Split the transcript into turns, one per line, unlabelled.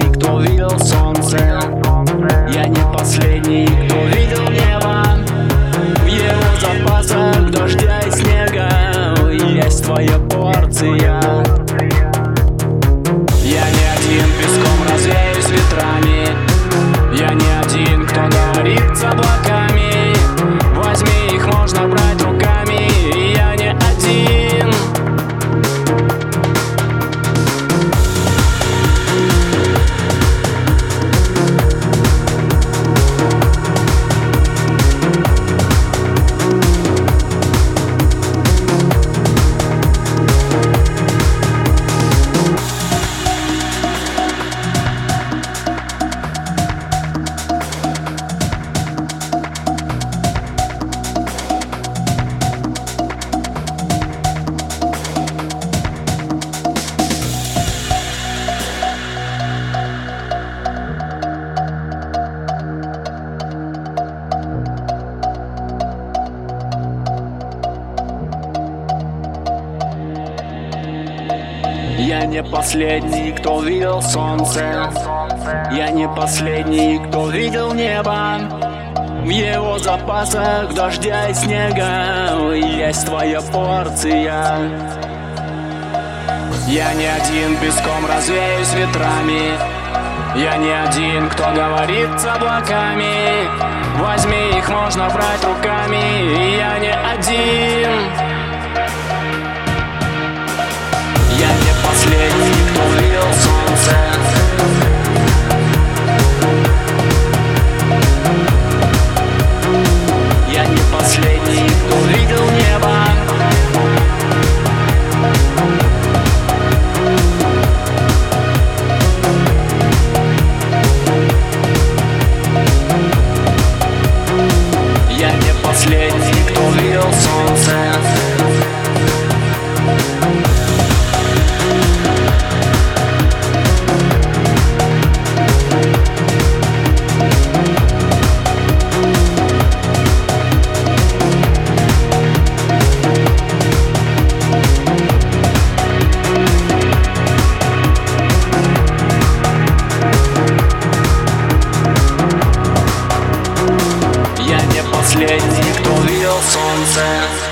последний, кто видел солнце. Я не последний, кто видел небо. В его запасах дождя и снега. Есть твоя порция. Я не один, песком развеюсь ветрами. Я не один, кто говорит с облаками. Я не последний, кто видел солнце. Я не последний, кто видел небо. В его запасах дождя и снега Есть твоя порция. Я не один, песком развеюсь ветрами. Я не один, кто говорит с облаками. Возьми их, можно брать руками последний, кто видел солнце последний, кто видел солнце